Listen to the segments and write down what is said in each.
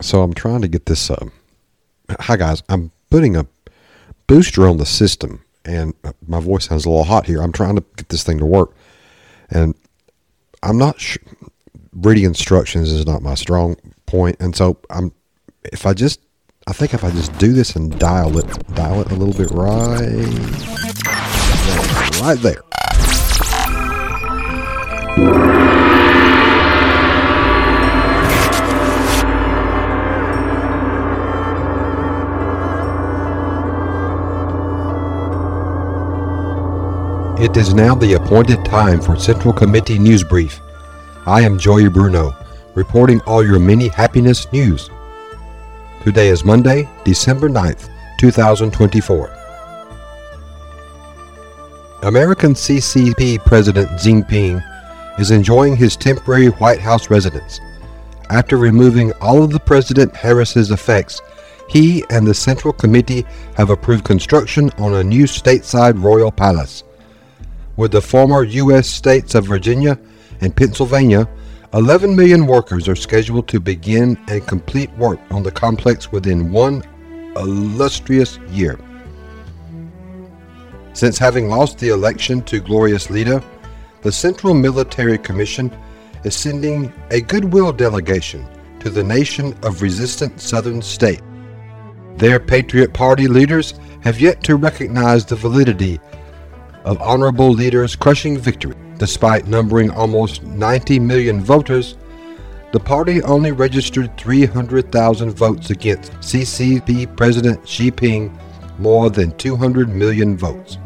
So I'm trying to get this. Uh, hi guys, I'm putting a booster on the system, and my voice sounds a little hot here. I'm trying to get this thing to work, and I'm not sh- reading instructions is not my strong point, and so I'm. If I just, I think if I just do this and dial it, dial it a little bit right, there, right there. It is now the appointed time for Central Committee News Brief. I am Joey Bruno, reporting all your many happiness news. Today is Monday, December 9th, 2024. American CCP President Xi Jinping is enjoying his temporary White House residence. After removing all of the President Harris's effects, he and the Central Committee have approved construction on a new stateside royal palace with the former U.S. states of Virginia and Pennsylvania, 11 million workers are scheduled to begin and complete work on the complex within one illustrious year. Since having lost the election to Glorious Leader, the Central Military Commission is sending a goodwill delegation to the nation of resistant southern state. Their Patriot Party leaders have yet to recognize the validity of honorable leaders crushing victory. Despite numbering almost 90 million voters, the party only registered 300,000 votes against CCP President Xi Jinping, more than 200 million votes.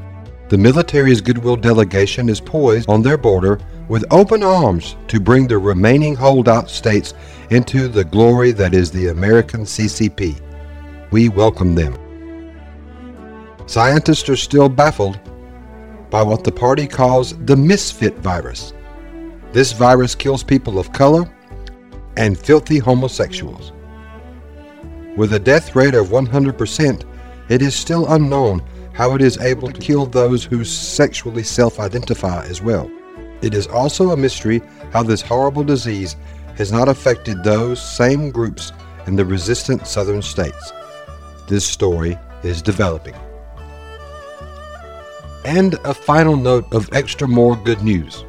The military's goodwill delegation is poised on their border with open arms to bring the remaining holdout states into the glory that is the American CCP. We welcome them. Scientists are still baffled by what the party calls the misfit virus. This virus kills people of color and filthy homosexuals. With a death rate of 100%, it is still unknown how it is able to kill those who sexually self identify as well. It is also a mystery how this horrible disease has not affected those same groups in the resistant southern states. This story is developing. And a final note of extra more good news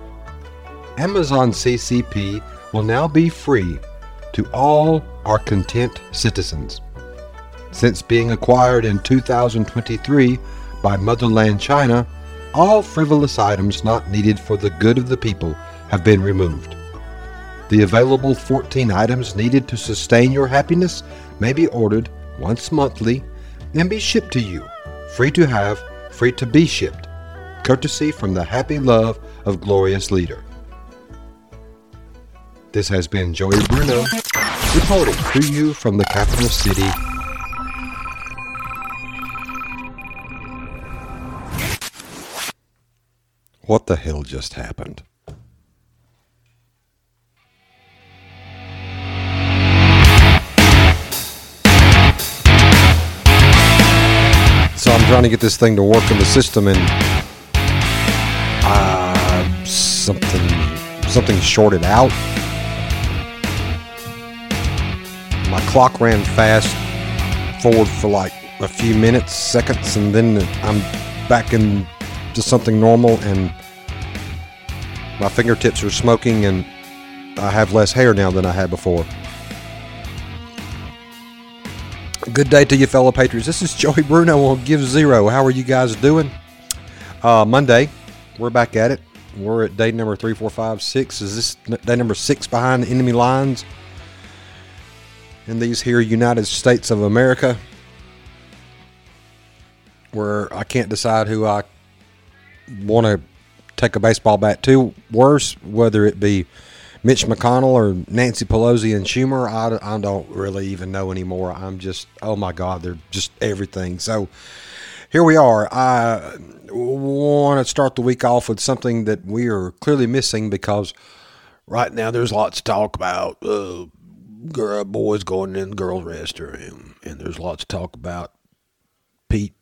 Amazon CCP will now be free to all our content citizens. Since being acquired in 2023 by Motherland China, all frivolous items not needed for the good of the people have been removed. The available 14 items needed to sustain your happiness may be ordered once monthly and be shipped to you, free to have, free to be shipped, courtesy from the happy love of Glorious Leader. This has been Joey Bruno reporting to you from the capital city. What the hell just happened? Trying to get this thing to work in the system and uh, something something shorted out. My clock ran fast forward for like a few minutes, seconds, and then I'm back into something normal and my fingertips are smoking and I have less hair now than I had before. Good day to you, fellow Patriots. This is Joey Bruno on Give Zero. How are you guys doing? Uh, Monday, we're back at it. We're at day number three, four, five, six. Is this day number six behind the enemy lines in these here United States of America? Where I can't decide who I want to take a baseball bat to worse, whether it be Mitch McConnell or Nancy Pelosi and Schumer, I, I don't really even know anymore. I'm just, oh my God, they're just everything. So here we are. I want to start the week off with something that we are clearly missing because right now there's lots to talk about. Uh, girl, boys going in the girls' restroom, and there's lots to talk about. Pete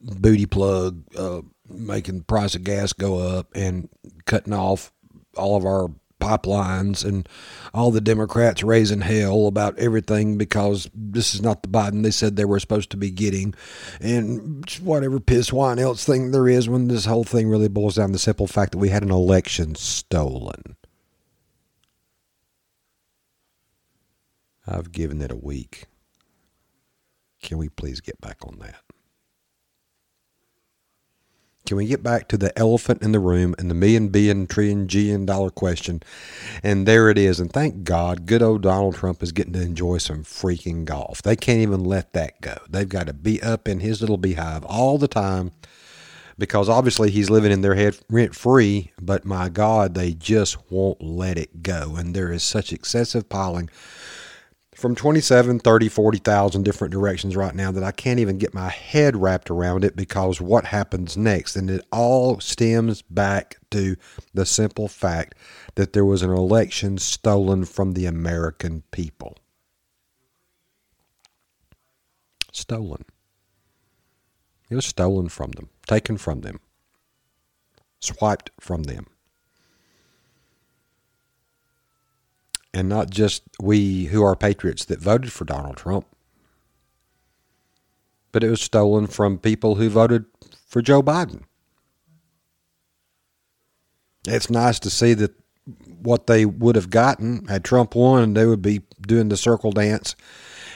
booty plug uh, making the price of gas go up and cutting off all of our pipelines and all the Democrats raising hell about everything because this is not the Biden they said they were supposed to be getting, and whatever piss wine else thing there is when this whole thing really boils down to the simple fact that we had an election stolen. I've given it a week. Can we please get back on that? Can we get back to the elephant in the room and the million, billion, trillion, gillion dollar question? And there it is. And thank God, good old Donald Trump is getting to enjoy some freaking golf. They can't even let that go. They've got to be up in his little beehive all the time because obviously he's living in their head rent free. But my God, they just won't let it go. And there is such excessive piling from 27, 30, 40,000 different directions right now that I can't even get my head wrapped around it because what happens next? And it all stems back to the simple fact that there was an election stolen from the American people. Stolen. It was stolen from them, taken from them, swiped from them. And not just we who are patriots that voted for Donald Trump, but it was stolen from people who voted for Joe Biden. It's nice to see that what they would have gotten had Trump won, they would be doing the circle dance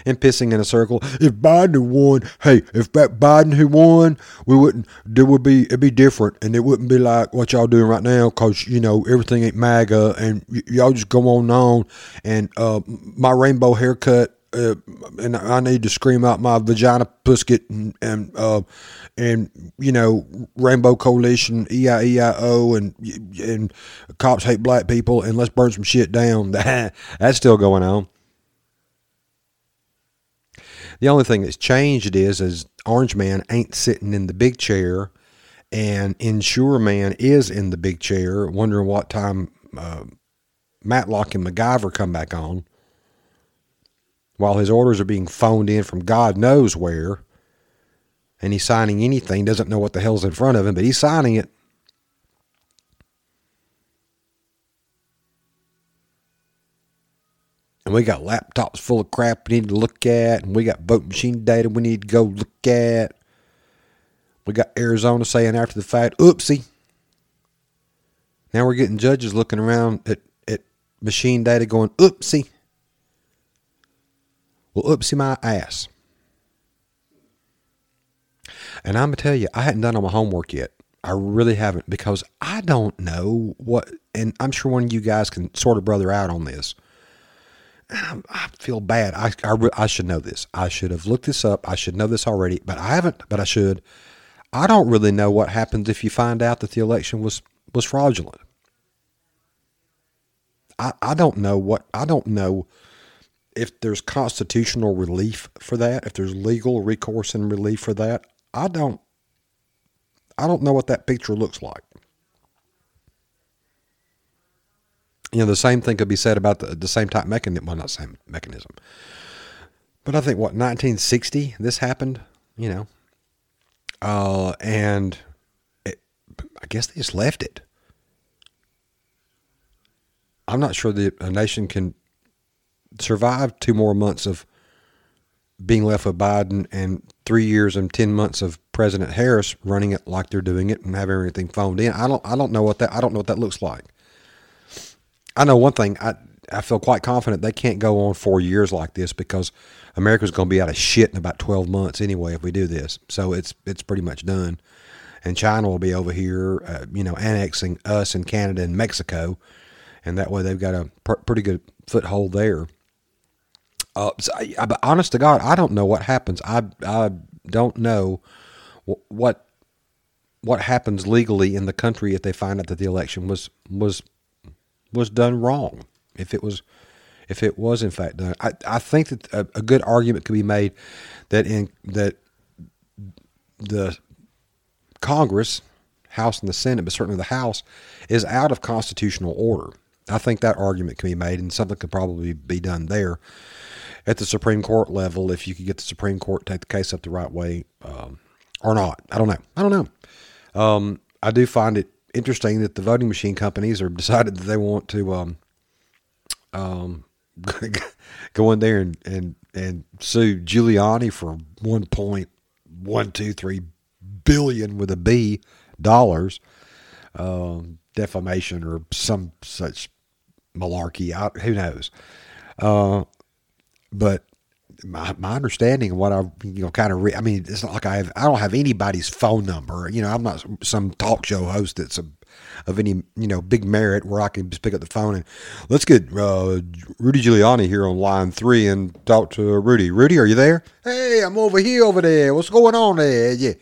and pissing in a circle. If Biden won, hey, if that Biden who won, we wouldn't. There would be it'd be different, and it wouldn't be like what y'all doing right now, cause you know everything ain't MAGA, and y- y'all just go on and on. And uh, my rainbow haircut. Uh, and I need to scream out my vagina pusket and and uh, and you know Rainbow Coalition EIEIO and and cops hate black people and let's burn some shit down. That's still going on. The only thing that's changed is is Orange Man ain't sitting in the big chair, and Insure Man is in the big chair, wondering what time uh, Matlock and MacGyver come back on. While his orders are being phoned in from God knows where, and he's signing anything, doesn't know what the hell's in front of him, but he's signing it. And we got laptops full of crap we need to look at, and we got vote machine data we need to go look at. We got Arizona saying after the fact, oopsie. Now we're getting judges looking around at, at machine data going, oopsie. Well, oopsie my ass. And I'm going to tell you, I hadn't done all my homework yet. I really haven't because I don't know what, and I'm sure one of you guys can sort of brother out on this Um, I feel bad. I, I, I should know this. I should have looked this up. I should know this already, but I haven't, but I should. I don't really know what happens if you find out that the election was, was fraudulent. I, I don't know what, I don't know if there's constitutional relief for that, if there's legal recourse and relief for that. I don't, I don't know what that picture looks like. You know, the same thing could be said about the, the same type mechanism. Well, not same mechanism. But I think, what, 1960 this happened, you know? Uh, and it, I guess they just left it. I'm not sure that a nation can survive two more months of being left with Biden and three years and ten months of President Harris running it like they're doing it and having everything phoned in. I don't I don't know what that I don't know what that looks like. I know one thing. I I feel quite confident they can't go on four years like this because America's going to be out of shit in about twelve months anyway if we do this. So it's it's pretty much done, and China will be over here, uh, you know, annexing us and Canada and Mexico, and that way they've got a pr- pretty good foothold there. Uh, so I, but honest to God, I don't know what happens. I I don't know what what happens legally in the country if they find out that the election was was was done wrong. If it was, if it was in fact done, I, I think that a, a good argument could be made that in that the Congress, House and the Senate, but certainly the House, is out of constitutional order. I think that argument can be made, and something could probably be done there. At the Supreme Court level, if you could get the Supreme Court to take the case up the right way, um, or not, I don't know. I don't know. Um, I do find it interesting that the voting machine companies are decided that they want to um, um, go in there and, and, and sue Giuliani for one point one two three billion with a B dollars um, defamation or some such malarkey. I, who knows? Uh, but my, my understanding of what I you know kind of re- I mean it's not like I have I don't have anybody's phone number you know I'm not some talk show host that's a, of any you know big merit where I can just pick up the phone and let's get uh, Rudy Giuliani here on line three and talk to Rudy. Rudy are you there? Hey I'm over here over there. What's going on there? Yeah.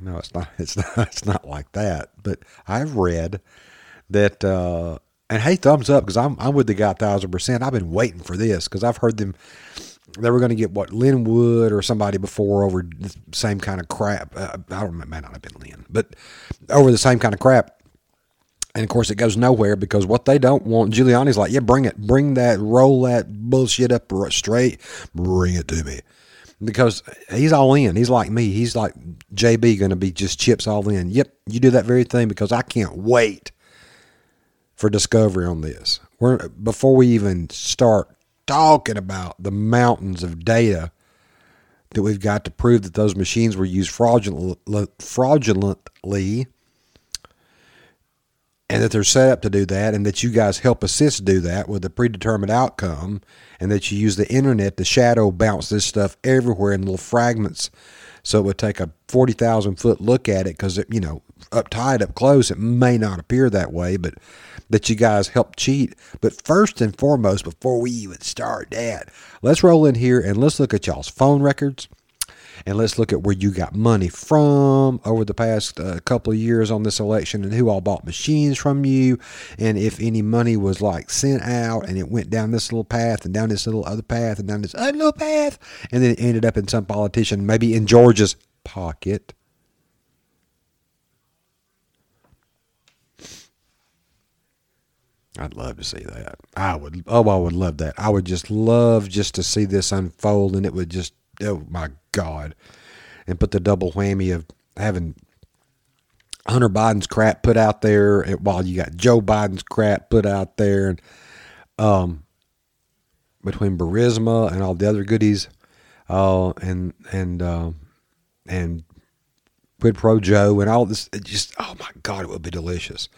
No it's not it's not it's not like that. But I've read that uh, and hey thumbs up because I'm I'm with the guy thousand percent. I've been waiting for this because I've heard them they were going to get what Lin Wood or somebody before over the same kind of crap. Uh, I don't it may not have been Lin, but over the same kind of crap. And of course, it goes nowhere because what they don't want, Giuliani's like, yeah, bring it, bring that, roll that bullshit up straight, bring it to me, because he's all in. He's like me. He's like JB, going to be just chips all in. Yep, you do that very thing because I can't wait for discovery on this. We're before we even start talking about the mountains of data that we've got to prove that those machines were used fraudulently, and that they're set up to do that and that you guys help assist do that with a predetermined outcome and that you use the internet to shadow bounce this stuff everywhere in little fragments. So it would take a 40,000 foot look at it because you know up tight up close it may not appear that way but that you guys helped cheat. But first and foremost, before we even start that, let's roll in here and let's look at y'all's phone records. And let's look at where you got money from over the past uh, couple of years on this election and who all bought machines from you. And if any money was like sent out and it went down this little path and down this little other path and down this other little path. And then it ended up in some politician, maybe in Georgia's pocket I'd love to see that. I would. Oh, I would love that. I would just love just to see this unfold, and it would just. Oh my God! And put the double whammy of having Hunter Biden's crap put out there while you got Joe Biden's crap put out there, and um, between Burisma and all the other goodies, uh, and and uh, and Quid Pro Joe and all this. Just oh my God, it would be delicious.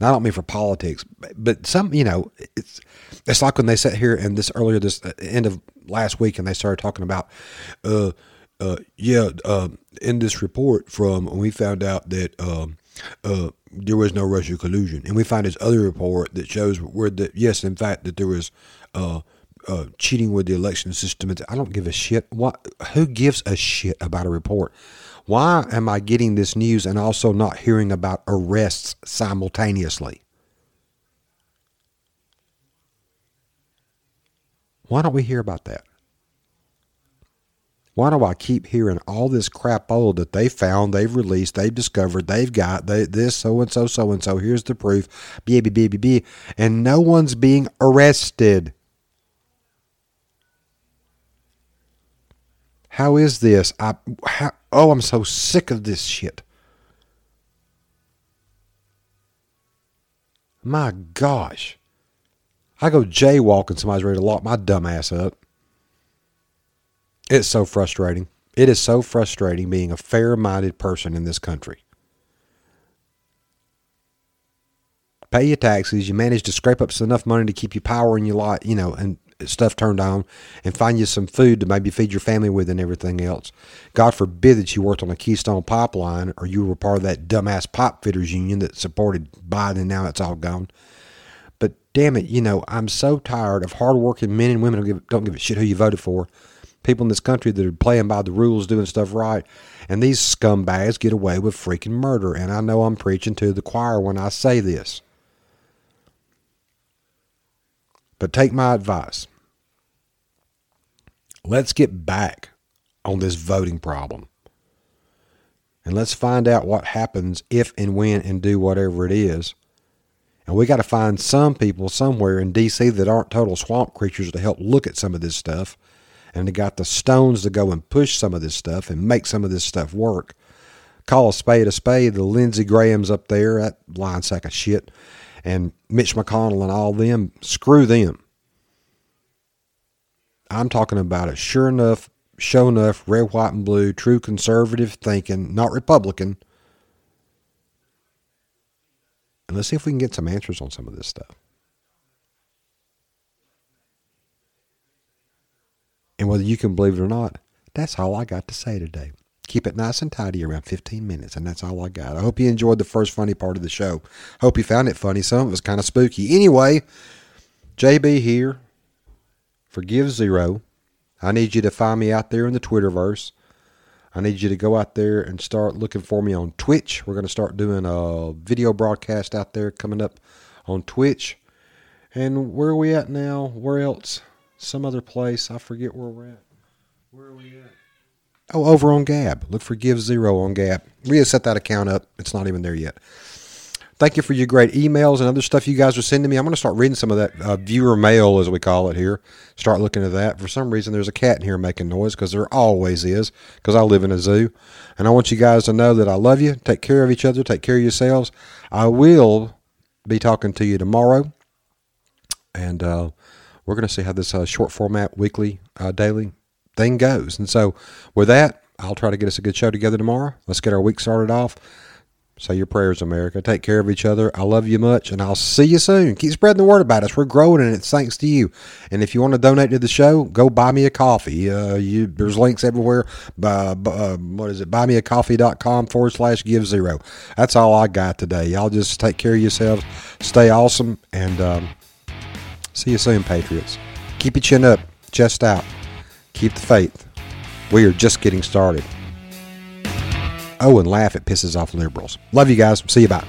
I don't mean for politics, but some, you know, it's it's like when they sat here and this earlier this uh, end of last week and they started talking about, uh, uh, yeah, uh, in this report from we found out that um, uh, there was no Russian collusion, and we find this other report that shows where that yes, in fact, that there was. Uh, uh, cheating with the election system. I don't give a shit. What? Who gives a shit about a report? Why am I getting this news and also not hearing about arrests simultaneously? Why don't we hear about that? Why do I keep hearing all this crap old that they found, they've released, they've discovered, they've got they, this, so and so, so and so, here's the proof, baby, baby, baby, and no one's being arrested? How is this? I how, oh, I'm so sick of this shit. My gosh. I go jaywalking, somebody's ready to lock my dumb ass up. It's so frustrating. It is so frustrating being a fair minded person in this country. Pay your taxes, you manage to scrape up enough money to keep your power in your life, you know, and stuff turned on and find you some food to maybe feed your family with and everything else. God forbid that you worked on a Keystone pipeline or you were part of that dumbass pipe fitters union that supported Biden and now it's all gone. But damn it, you know, I'm so tired of hardworking men and women who don't give a shit who you voted for. People in this country that are playing by the rules, doing stuff right. And these scumbags get away with freaking murder. And I know I'm preaching to the choir when I say this. But take my advice. Let's get back on this voting problem. And let's find out what happens if and when and do whatever it is. And we got to find some people somewhere in D.C. that aren't total swamp creatures to help look at some of this stuff. And they got the stones to go and push some of this stuff and make some of this stuff work. call a spade a spade. The Lindsey Graham's up there, that lying sack of shit, and Mitch McConnell and all them, screw them. I'm talking about a Sure enough, show enough, red, white, and blue, true conservative thinking, not Republican. And let's see if we can get some answers on some of this stuff. And whether you can believe it or not, that's all I got to say today. Keep it nice and tidy around 15 minutes, and that's all I got. I hope you enjoyed the first funny part of the show. Hope you found it funny. Some of it was kind of spooky. Anyway, JB here. Forgive Zero. I need you to find me out there in the Twitterverse. I need you to go out there and start looking for me on Twitch. We're going to start doing a video broadcast out there coming up on Twitch. And where are we at now? Where else? Some other place. I forget where we're at. Where are we at? Oh, over on Gab. Look for Give Zero on Gab. We have set that account up. It's not even there yet. Thank you for your great emails and other stuff you guys are sending me. I'm going to start reading some of that uh, viewer mail, as we call it here. Start looking at that. For some reason, there's a cat in here making noise because there always is because I live in a zoo. And I want you guys to know that I love you. Take care of each other. Take care of yourselves. I will be talking to you tomorrow. And uh, we're going to see how this uh, short format, weekly, uh, daily thing goes. And so, with that, I'll try to get us a good show together tomorrow. Let's get our week started off. Say your prayers, America. Take care of each other. I love you much, and I'll see you soon. Keep spreading the word about us. We're growing, and it's thanks to you. And if you want to donate to the show, go buy me a coffee. Uh, you, there's links everywhere. Uh, what is it? Buymeacoffee.com forward slash give zero. That's all I got today. Y'all just take care of yourselves. Stay awesome, and um, see you soon, Patriots. Keep your chin up, chest out. Keep the faith. We are just getting started. Oh, and laugh, it pisses off liberals. Love you guys. See you. Bye.